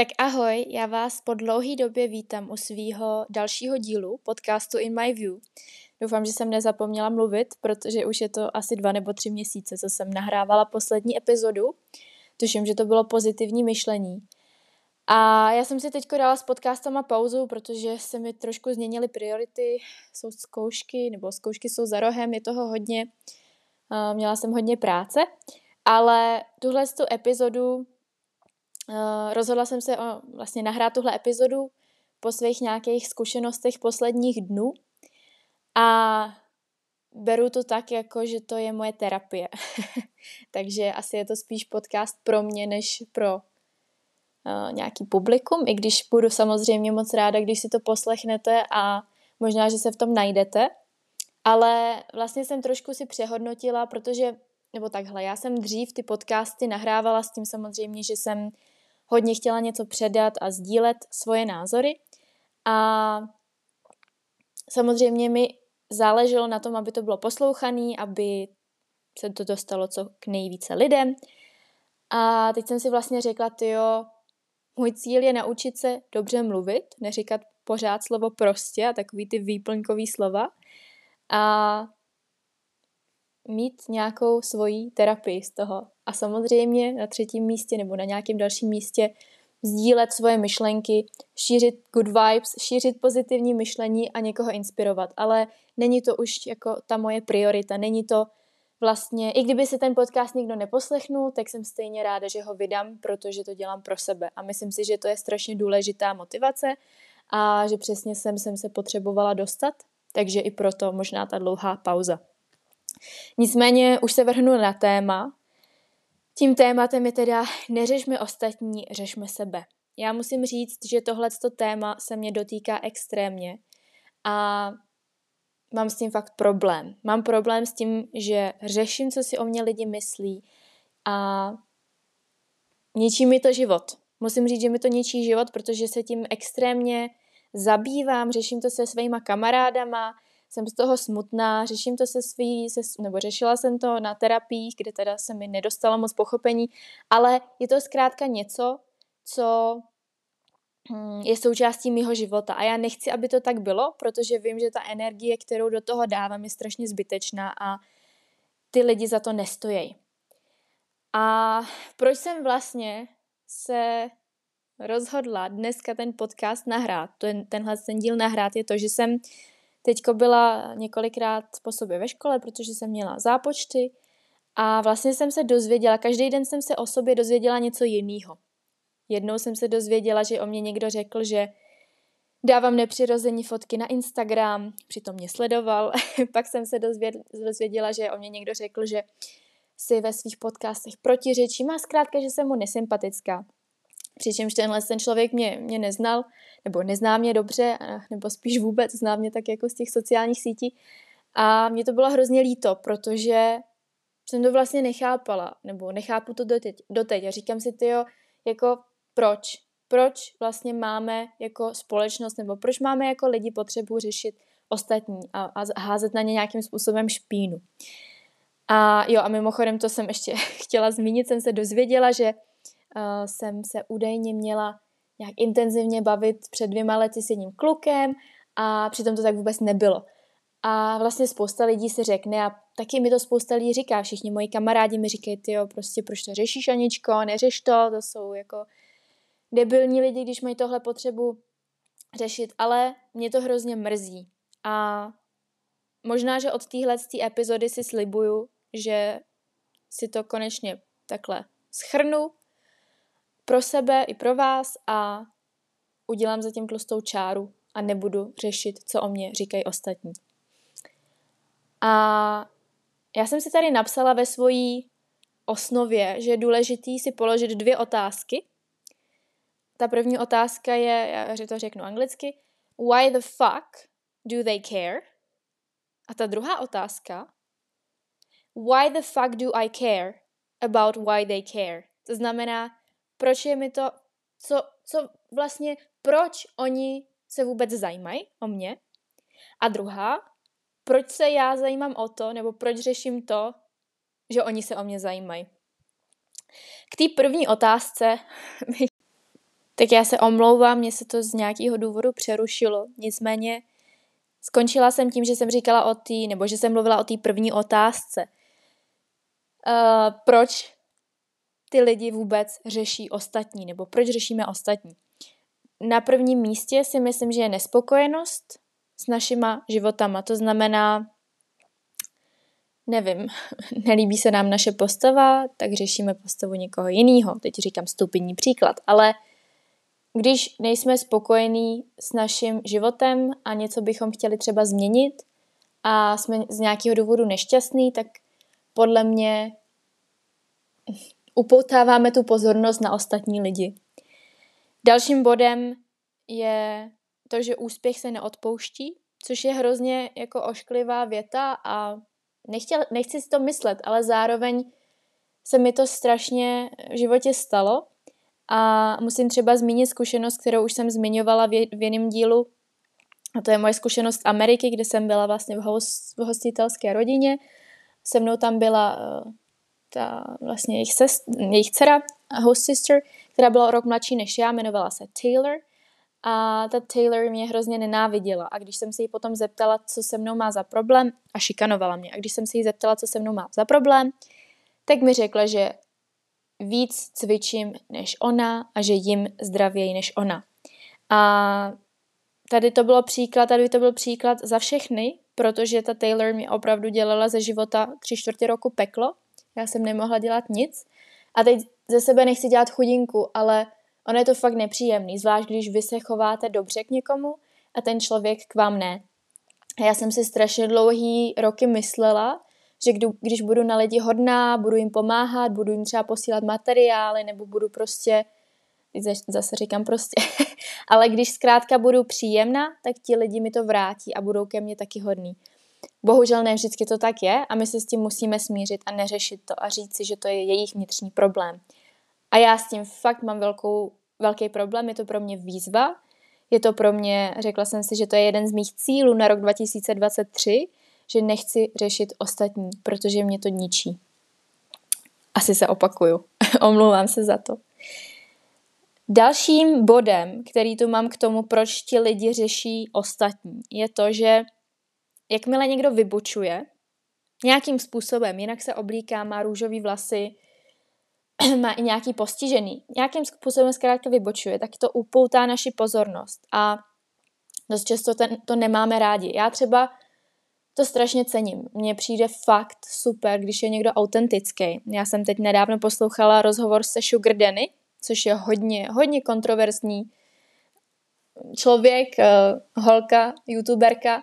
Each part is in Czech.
Tak ahoj, já vás po dlouhé době vítám u svého dalšího dílu podcastu In My View. Doufám, že jsem nezapomněla mluvit, protože už je to asi dva nebo tři měsíce, co jsem nahrávala poslední epizodu. Tuším, že to bylo pozitivní myšlení. A já jsem si teď dala s podcastama pauzu, protože se mi trošku změnily priority, jsou zkoušky, nebo zkoušky jsou za rohem, je toho hodně, měla jsem hodně práce, ale tuhle tu epizodu rozhodla jsem se o, vlastně nahrát tuhle epizodu po svých nějakých zkušenostech posledních dnů a beru to tak, jako že to je moje terapie. Takže asi je to spíš podcast pro mě, než pro uh, nějaký publikum, i když budu samozřejmě moc ráda, když si to poslechnete a možná, že se v tom najdete. Ale vlastně jsem trošku si přehodnotila, protože, nebo takhle, já jsem dřív ty podcasty nahrávala s tím samozřejmě, že jsem hodně chtěla něco předat a sdílet svoje názory. A samozřejmě mi záleželo na tom, aby to bylo poslouchané, aby se to dostalo co k nejvíce lidem. A teď jsem si vlastně řekla, jo, můj cíl je naučit se dobře mluvit, neříkat pořád slovo prostě a takový ty výplňkový slova. A mít nějakou svoji terapii z toho. A samozřejmě na třetím místě nebo na nějakém dalším místě sdílet svoje myšlenky, šířit good vibes, šířit pozitivní myšlení a někoho inspirovat. Ale není to už jako ta moje priorita, není to vlastně, i kdyby si ten podcast nikdo neposlechnul, tak jsem stejně ráda, že ho vydám, protože to dělám pro sebe. A myslím si, že to je strašně důležitá motivace a že přesně jsem, jsem se potřebovala dostat, takže i proto možná ta dlouhá pauza. Nicméně už se vrhnu na téma. Tím tématem je teda neřešme ostatní, řešme sebe. Já musím říct, že tohleto téma se mě dotýká extrémně a mám s tím fakt problém. Mám problém s tím, že řeším, co si o mě lidi myslí a ničí mi to život. Musím říct, že mi to ničí život, protože se tím extrémně zabývám, řeším to se svýma kamarádama, jsem z toho smutná, řeším to se svý, se, nebo řešila jsem to na terapiích, kde teda se mi nedostala moc pochopení, ale je to zkrátka něco, co hm, je součástí mého života a já nechci, aby to tak bylo, protože vím, že ta energie, kterou do toho dávám, je strašně zbytečná a ty lidi za to nestojí. A proč jsem vlastně se rozhodla dneska ten podcast nahrát, ten, tenhle ten díl nahrát, je to, že jsem Teďko byla několikrát po sobě ve škole, protože jsem měla zápočty a vlastně jsem se dozvěděla, každý den jsem se o sobě dozvěděla něco jiného. Jednou jsem se dozvěděla, že o mě někdo řekl, že dávám nepřirození fotky na Instagram, přitom mě sledoval. Pak jsem se dozvěděla, že o mě někdo řekl, že si ve svých podcastech protiřečím a zkrátka, že jsem mu nesympatická. Přičemž tenhle ten člověk mě, mě neznal, nebo nezná mě dobře, nebo spíš vůbec zná mě tak jako z těch sociálních sítí. A mě to bylo hrozně líto, protože jsem to vlastně nechápala, nebo nechápu to doteď. doteď. A říkám si, tyjo, jako proč? Proč vlastně máme jako společnost, nebo proč máme jako lidi potřebu řešit ostatní a, a házet na ně nějakým způsobem špínu. A jo, a mimochodem to jsem ještě chtěla zmínit, jsem se dozvěděla, že uh, jsem se údajně měla nějak intenzivně bavit před dvěma lety s jedním klukem a přitom to tak vůbec nebylo. A vlastně spousta lidí si řekne a taky mi to spousta lidí říká, všichni moji kamarádi mi říkají, ty jo, prostě proč to řešíš, Aničko, neřeš to, to jsou jako debilní lidi, když mají tohle potřebu řešit, ale mě to hrozně mrzí. A možná, že od téhle epizody si slibuju, že si to konečně takhle schrnu pro sebe i pro vás a udělám zatím tlustou čáru a nebudu řešit, co o mě říkají ostatní. A já jsem si tady napsala ve svojí osnově, že je důležitý si položit dvě otázky. Ta první otázka je, já to řeknu anglicky, why the fuck do they care? A ta druhá otázka, why the fuck do I care about why they care? To znamená, proč je mi to, co, co vlastně, proč oni se vůbec zajímají o mě. A druhá, proč se já zajímám o to, nebo proč řeším to, že oni se o mě zajímají. K té první otázce Tak já se omlouvám, mě se to z nějakého důvodu přerušilo. Nicméně skončila jsem tím, že jsem říkala o té, nebo že jsem mluvila o té první otázce. Uh, proč ty lidi vůbec řeší ostatní, nebo proč řešíme ostatní? Na prvním místě si myslím, že je nespokojenost s našima životama. To znamená, nevím, nelíbí se nám naše postava, tak řešíme postavu někoho jiného. Teď říkám stupidní příklad, ale když nejsme spokojení s naším životem a něco bychom chtěli třeba změnit a jsme z nějakého důvodu nešťastní, tak podle mě upoutáváme tu pozornost na ostatní lidi. Dalším bodem je to, že úspěch se neodpouští, což je hrozně jako ošklivá věta a nechtěl, nechci si to myslet, ale zároveň se mi to strašně v životě stalo a musím třeba zmínit zkušenost, kterou už jsem zmiňovala v, v jiném dílu, a to je moje zkušenost z Ameriky, kde jsem byla vlastně v, host, v hostitelské rodině. Se mnou tam byla uh, ta vlastně jejich, sest, jejich dcera, host sister, která byla o rok mladší než já, jmenovala se Taylor. A ta Taylor mě hrozně nenáviděla. A když jsem se jí potom zeptala, co se mnou má za problém, a šikanovala mě. A když jsem se jí zeptala, co se mnou má za problém, tak mi řekla, že víc cvičím než ona a že jim zdravěji než ona. A tady to bylo příklad, tady to byl příklad za všechny, protože ta Taylor mi opravdu dělala ze života tři čtvrtě roku peklo. Já jsem nemohla dělat nic. A teď ze sebe nechci dělat chudinku, ale ono je to fakt nepříjemný, zvlášť když vy se chováte dobře k někomu a ten člověk k vám ne. A já jsem si strašně dlouhý roky myslela, že kdy, když budu na lidi hodná, budu jim pomáhat, budu jim třeba posílat materiály, nebo budu prostě, zase říkám prostě, ale když zkrátka budu příjemná, tak ti lidi mi to vrátí a budou ke mně taky hodní. Bohužel ne vždycky to tak je a my se s tím musíme smířit a neřešit to a říct si, že to je jejich vnitřní problém. A já s tím fakt mám velkou, velký problém, je to pro mě výzva, je to pro mě, řekla jsem si, že to je jeden z mých cílů na rok 2023, že nechci řešit ostatní, protože mě to ničí. Asi se opakuju. Omlouvám se za to. Dalším bodem, který tu mám k tomu, proč ti lidi řeší ostatní, je to, že jakmile někdo vybočuje, nějakým způsobem, jinak se oblíká, má růžový vlasy, má i nějaký postižený, nějakým způsobem zkrátka vybočuje, tak to upoutá naši pozornost a dost často ten, to nemáme rádi. Já třeba to strašně cením. Mně přijde fakt super, když je někdo autentický. Já jsem teď nedávno poslouchala rozhovor se Sugar Danny, což je hodně, hodně kontroverzní člověk, uh, holka, youtuberka.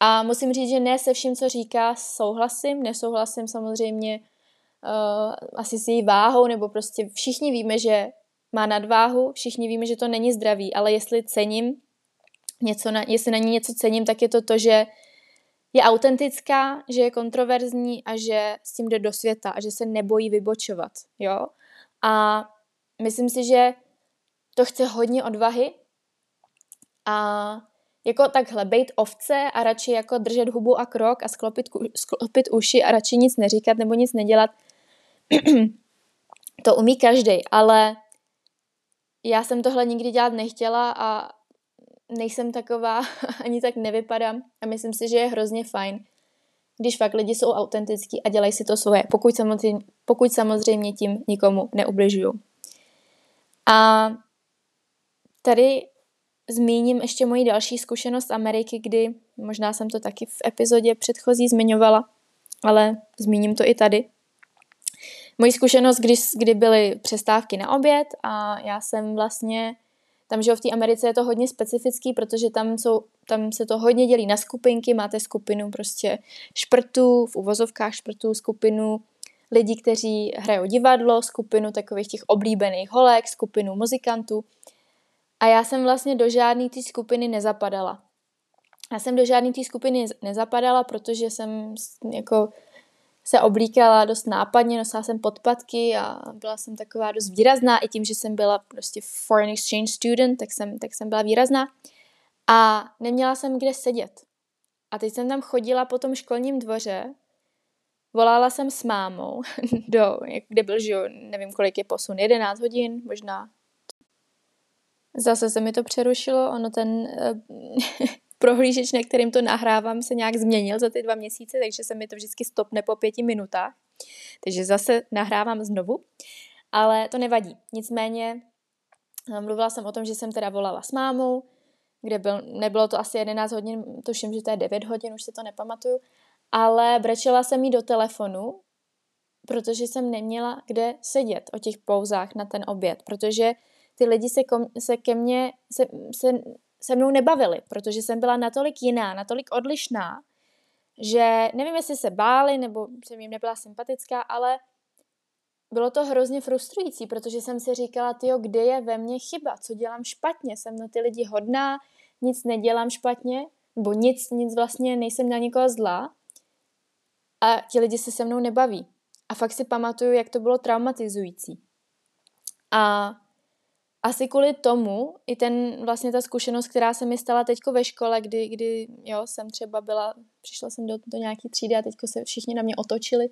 A musím říct, že ne se vším, co říká, souhlasím. Nesouhlasím samozřejmě uh, asi s její váhou, nebo prostě všichni víme, že má nadváhu, všichni víme, že to není zdravý, ale jestli cením něco, na, jestli na ní něco cením, tak je to to, že je autentická, že je kontroverzní a že s tím jde do světa a že se nebojí vybočovat, jo. A myslím si, že to chce hodně odvahy a jako takhle, bejt ovce a radši jako držet hubu a krok a sklopit, sklopit uši a radši nic neříkat nebo nic nedělat, to umí každý, ale já jsem tohle nikdy dělat nechtěla a nejsem taková, ani tak nevypadám a myslím si, že je hrozně fajn, když fakt lidi jsou autentický a dělají si to svoje, pokud samozřejmě, pokud samozřejmě tím nikomu neubližují. A tady zmíním ještě moji další zkušenost Ameriky, kdy možná jsem to taky v epizodě předchozí zmiňovala, ale zmíním to i tady. Moji zkušenost, kdy, kdy byly přestávky na oběd a já jsem vlastně tam, že v té Americe je to hodně specifický, protože tam, jsou, tam se to hodně dělí na skupinky, máte skupinu prostě šprtů, v uvozovkách šprtů, skupinu lidí, kteří hrajou divadlo, skupinu takových těch oblíbených holek, skupinu muzikantů. A já jsem vlastně do žádné té skupiny nezapadala. Já jsem do žádné té skupiny nezapadala, protože jsem jako se oblíkala dost nápadně, nosila jsem podpatky a byla jsem taková dost výrazná, i tím, že jsem byla prostě foreign exchange student, tak jsem, tak jsem byla výrazná. A neměla jsem kde sedět. A teď jsem tam chodila po tom školním dvoře, volala jsem s mámou, do, kde byl, že nevím, kolik je posun, 11 hodin, možná Zase se mi to přerušilo, ono ten uh, prohlížeč, na kterým to nahrávám, se nějak změnil za ty dva měsíce, takže se mi to vždycky stopne po pěti minutách. Takže zase nahrávám znovu, ale to nevadí. Nicméně eh, mluvila jsem o tom, že jsem teda volala s mámou, kde byl, nebylo to asi 11 hodin, tuším, že to je 9 hodin, už si to nepamatuju, ale brečela jsem jí do telefonu, protože jsem neměla kde sedět o těch pouzách na ten oběd, protože ty lidi se, kom, se ke mně, se, se, se mnou nebavili, protože jsem byla natolik jiná, natolik odlišná, že nevím, jestli se báli, nebo jsem jim nebyla sympatická, ale bylo to hrozně frustrující, protože jsem si říkala, tyjo, kde je ve mně chyba, co dělám špatně, jsem na ty lidi hodná, nic nedělám špatně, nebo nic, nic vlastně, nejsem na někoho zlá a ti lidi se se mnou nebaví. A fakt si pamatuju, jak to bylo traumatizující. A asi kvůli tomu i ten vlastně ta zkušenost, která se mi stala teďko ve škole, kdy, kdy jo, jsem třeba byla, přišla jsem do, do nějaký třídy a teďko se všichni na mě otočili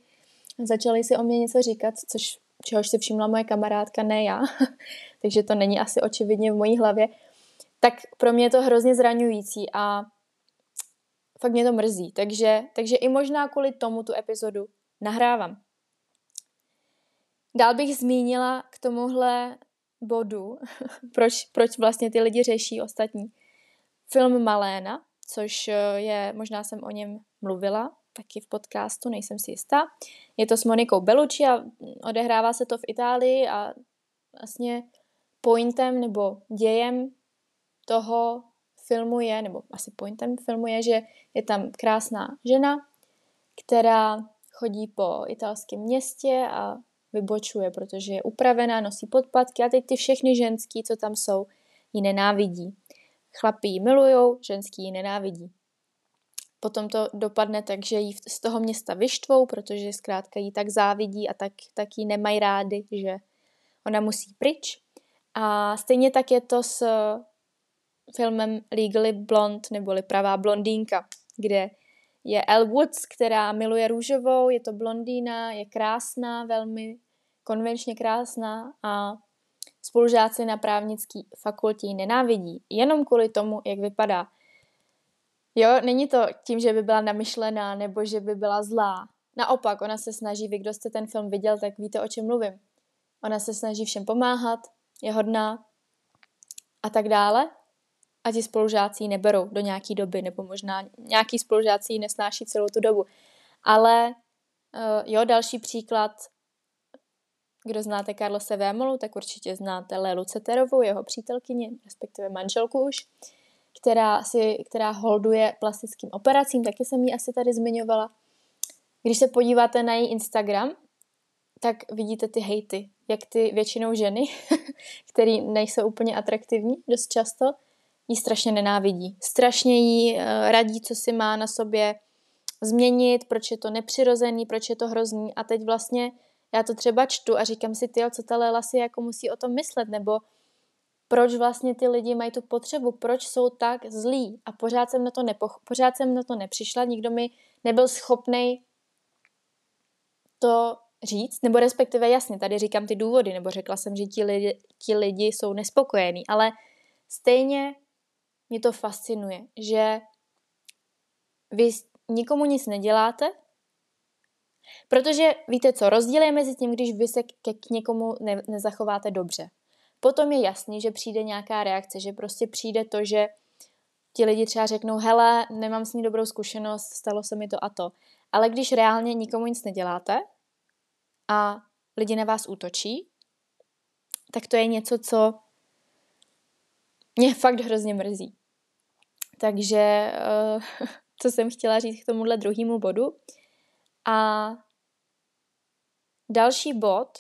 začali si o mě něco říkat, což čehož si všimla moje kamarádka, ne já, takže to není asi očividně v mojí hlavě, tak pro mě je to hrozně zraňující a fakt mě to mrzí. Takže, takže i možná kvůli tomu tu epizodu nahrávám. Dál bych zmínila k tomuhle bodu, proč, proč vlastně ty lidi řeší ostatní. Film Maléna, což je, možná jsem o něm mluvila, taky v podcastu, nejsem si jistá. Je to s Monikou Bellucci a odehrává se to v Itálii a vlastně pointem nebo dějem toho filmu je, nebo asi pointem filmu je, že je tam krásná žena, která chodí po italském městě a vybočuje, protože je upravená, nosí podpatky a teď ty všechny ženský, co tam jsou, ji nenávidí. Chlapí ji milujou, ženský ji nenávidí. Potom to dopadne tak, že jí z toho města vyštvou, protože zkrátka jí tak závidí a tak, tak jí nemají rády, že ona musí pryč. A stejně tak je to s filmem Legally Blonde, neboli Pravá blondýnka, kde je Elle Woods, která miluje růžovou, je to blondýna, je krásná, velmi konvenčně krásná a spolužáci na právnické fakultě ji nenávidí, jenom kvůli tomu, jak vypadá. Jo, není to tím, že by byla namyšlená nebo že by byla zlá. Naopak, ona se snaží, vy kdo jste ten film viděl, tak víte, o čem mluvím. Ona se snaží všem pomáhat, je hodná a tak dále. A ti spolužáci ji neberou do nějaký doby, nebo možná nějaký spolužáci ji nesnáší celou tu dobu. Ale uh, jo, další příklad, kdo znáte Karlose Vémolu, tak určitě znáte Lélu Ceterovou, jeho přítelkyni, respektive manželku už která, si, která holduje plastickým operacím, taky jsem ji asi tady zmiňovala. Když se podíváte na její Instagram, tak vidíte ty hejty, jak ty většinou ženy, které nejsou úplně atraktivní dost často, jí strašně nenávidí. Strašně jí eh, radí, co si má na sobě změnit, proč je to nepřirozený, proč je to hrozný. A teď vlastně já to třeba čtu a říkám si, ty, co ta Lela si jako musí o tom myslet, nebo proč vlastně ty lidi mají tu potřebu, proč jsou tak zlí. A pořád jsem na to, nepoch- pořád jsem na to nepřišla, nikdo mi nebyl schopný to říct, nebo respektive jasně, tady říkám ty důvody, nebo řekla jsem, že ti lidi, ti lidi jsou nespokojení, ale stejně mě to fascinuje, že vy nikomu nic neděláte, protože víte co, rozdíl je mezi tím, když vy se k někomu ne, nezachováte dobře potom je jasný, že přijde nějaká reakce, že prostě přijde to, že ti lidi třeba řeknou, hele, nemám s ní dobrou zkušenost, stalo se mi to a to. Ale když reálně nikomu nic neděláte a lidi na vás útočí, tak to je něco, co mě fakt hrozně mrzí. Takže uh, co jsem chtěla říct k tomuhle druhému bodu. A další bod,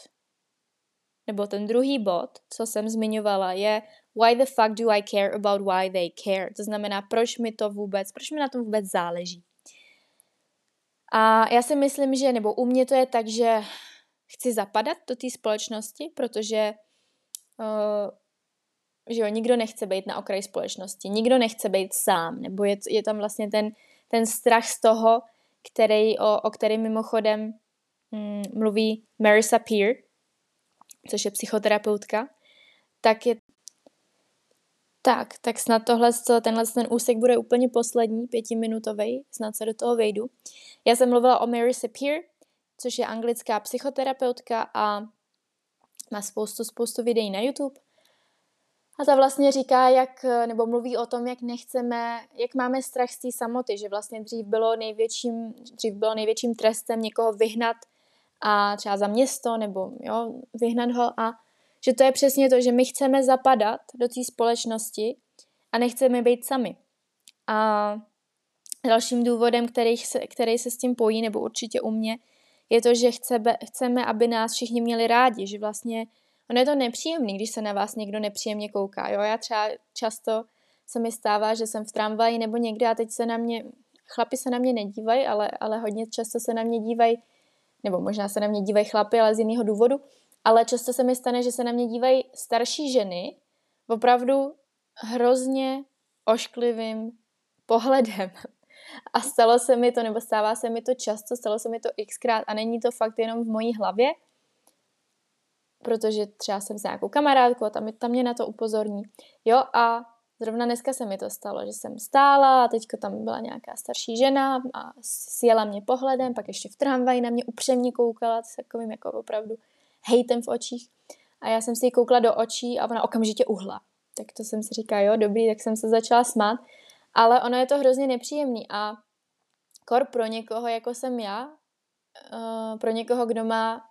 nebo ten druhý bod, co jsem zmiňovala, je why the fuck do I care about why they care? To znamená, proč mi to vůbec, proč mi na tom vůbec záleží. A já si myslím, že, nebo u mě to je tak, že chci zapadat do té společnosti, protože uh, že jo, nikdo nechce být na okraji společnosti, nikdo nechce být sám, nebo je, je tam vlastně ten, ten strach z toho, který, o, o který mimochodem mm, mluví Marissa Peer, což je psychoterapeutka, tak je, Tak, tak snad tohle, tenhle ten úsek bude úplně poslední, pětiminutový, snad se do toho vejdu. Já jsem mluvila o Mary Sapir, což je anglická psychoterapeutka a má spoustu, spoustu videí na YouTube. A ta vlastně říká, jak, nebo mluví o tom, jak nechceme, jak máme strach z té samoty, že vlastně dřív bylo největším, dřív bylo největším trestem někoho vyhnat a třeba za město, nebo jo, vyhnat ho a že to je přesně to, že my chceme zapadat do té společnosti a nechceme být sami. A dalším důvodem, který se, který se s tím pojí, nebo určitě u mě, je to, že chceme, chceme, aby nás všichni měli rádi, že vlastně ono je to nepříjemný, když se na vás někdo nepříjemně kouká. Jo? Já třeba často se mi stává, že jsem v tramvaji nebo někde a teď se na mě, chlapi se na mě nedívají, ale, ale hodně často se na mě dívají, nebo možná se na mě dívají chlapi, ale z jiného důvodu, ale často se mi stane, že se na mě dívají starší ženy opravdu hrozně ošklivým pohledem. A stalo se mi to, nebo stává se mi to často, stalo se mi to xkrát a není to fakt jenom v mojí hlavě, protože třeba jsem s nějakou kamarádkou a tam, tam mě na to upozorní. Jo, a zrovna dneska se mi to stalo, že jsem stála a teďko tam byla nějaká starší žena a sjela mě pohledem, pak ještě v tramvaji na mě upřemně koukala s takovým jako opravdu hejtem v očích. A já jsem si ji koukla do očí a ona okamžitě uhla. Tak to jsem si říkala, jo, dobrý, tak jsem se začala smát. Ale ono je to hrozně nepříjemný a kor pro někoho, jako jsem já, uh, pro někoho, kdo má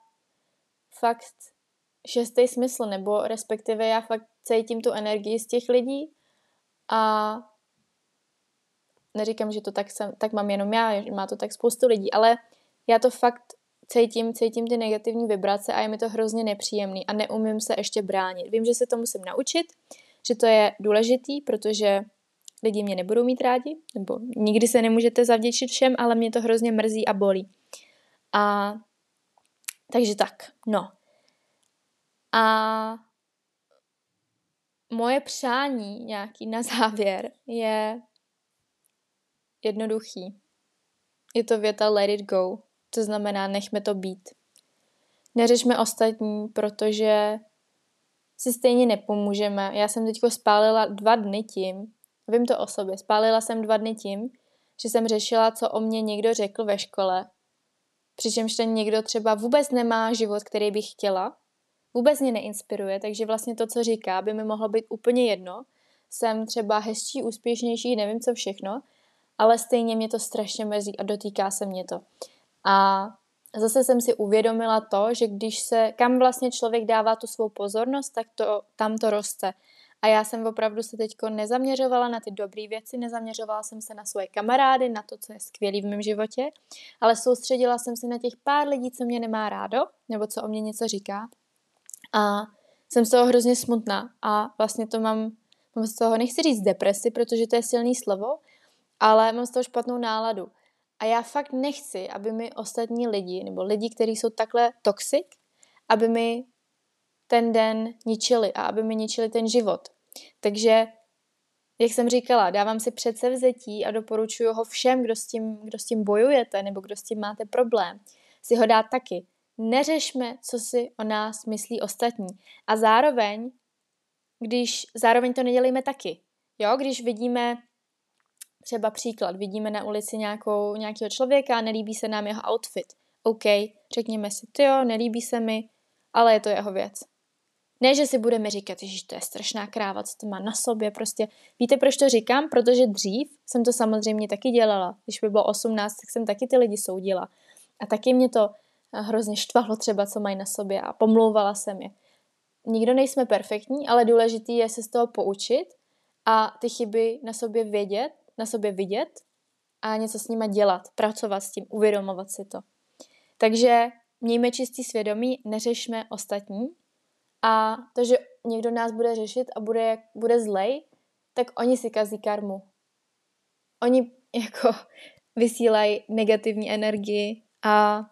fakt šestý smysl, nebo respektive já fakt cítím tu energii z těch lidí a neříkám, že to tak, jsem, tak mám jenom já, má to tak spoustu lidí, ale já to fakt cítím, cítím ty negativní vibrace a je mi to hrozně nepříjemný a neumím se ještě bránit. Vím, že se to musím naučit, že to je důležitý, protože lidi mě nebudou mít rádi, nebo nikdy se nemůžete zavděčit všem, ale mě to hrozně mrzí a bolí. A takže tak, no. A moje přání nějaký na závěr je jednoduchý. Je to věta let it go. To znamená, nechme to být. Neřešme ostatní, protože si stejně nepomůžeme. Já jsem teď spálila dva dny tím, vím to o sobě, spálila jsem dva dny tím, že jsem řešila, co o mě někdo řekl ve škole, přičemž ten někdo třeba vůbec nemá život, který bych chtěla, vůbec mě neinspiruje, takže vlastně to, co říká, by mi mohlo být úplně jedno. Jsem třeba hezčí, úspěšnější, nevím co všechno, ale stejně mě to strašně mezí a dotýká se mě to. A zase jsem si uvědomila to, že když se, kam vlastně člověk dává tu svou pozornost, tak to, tam to roste. A já jsem opravdu se teď nezaměřovala na ty dobré věci, nezaměřovala jsem se na svoje kamarády, na to, co je skvělé v mém životě, ale soustředila jsem se na těch pár lidí, co mě nemá rádo, nebo co o mě něco říká. A jsem z toho hrozně smutná a vlastně to mám, mám z toho, nechci říct depresi, protože to je silný slovo, ale mám z toho špatnou náladu. A já fakt nechci, aby mi ostatní lidi, nebo lidi, kteří jsou takhle toxic, aby mi ten den ničili a aby mi ničili ten život. Takže, jak jsem říkala, dávám si předsevzetí a doporučuji ho všem, kdo s, tím, kdo s tím bojujete nebo kdo s tím máte problém, si ho dát taky. Neřešme, co si o nás myslí ostatní. A zároveň, když zároveň to nedělejme taky. Jo, když vidíme Třeba příklad, vidíme na ulici nějakou, nějakého člověka, nelíbí se nám jeho outfit. OK, řekněme si, jo, nelíbí se mi, ale je to jeho věc. Ne, že si budeme říkat, že to je strašná kráva, co to má na sobě, prostě. Víte, proč to říkám? Protože dřív jsem to samozřejmě taky dělala. Když by bylo 18, tak jsem taky ty lidi soudila. A taky mě to hrozně štvalo třeba, co mají na sobě a pomlouvala jsem je. Nikdo nejsme perfektní, ale důležitý je se z toho poučit a ty chyby na sobě vědět na sobě vidět a něco s nima dělat, pracovat s tím, uvědomovat si to. Takže mějme čistý svědomí, neřešme ostatní a to, že někdo nás bude řešit a bude, bude zlej, tak oni si kazí karmu. Oni jako vysílají negativní energii a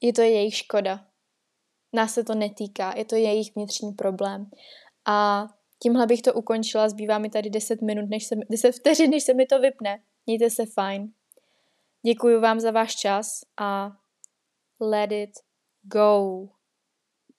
je to jejich škoda. Nás se to netýká, je to jejich vnitřní problém. A Tímhle bych to ukončila, zbývá mi tady 10 minut, než se, 10 vteřin, než se mi to vypne. Mějte se fajn. Děkuji vám za váš čas a let it go.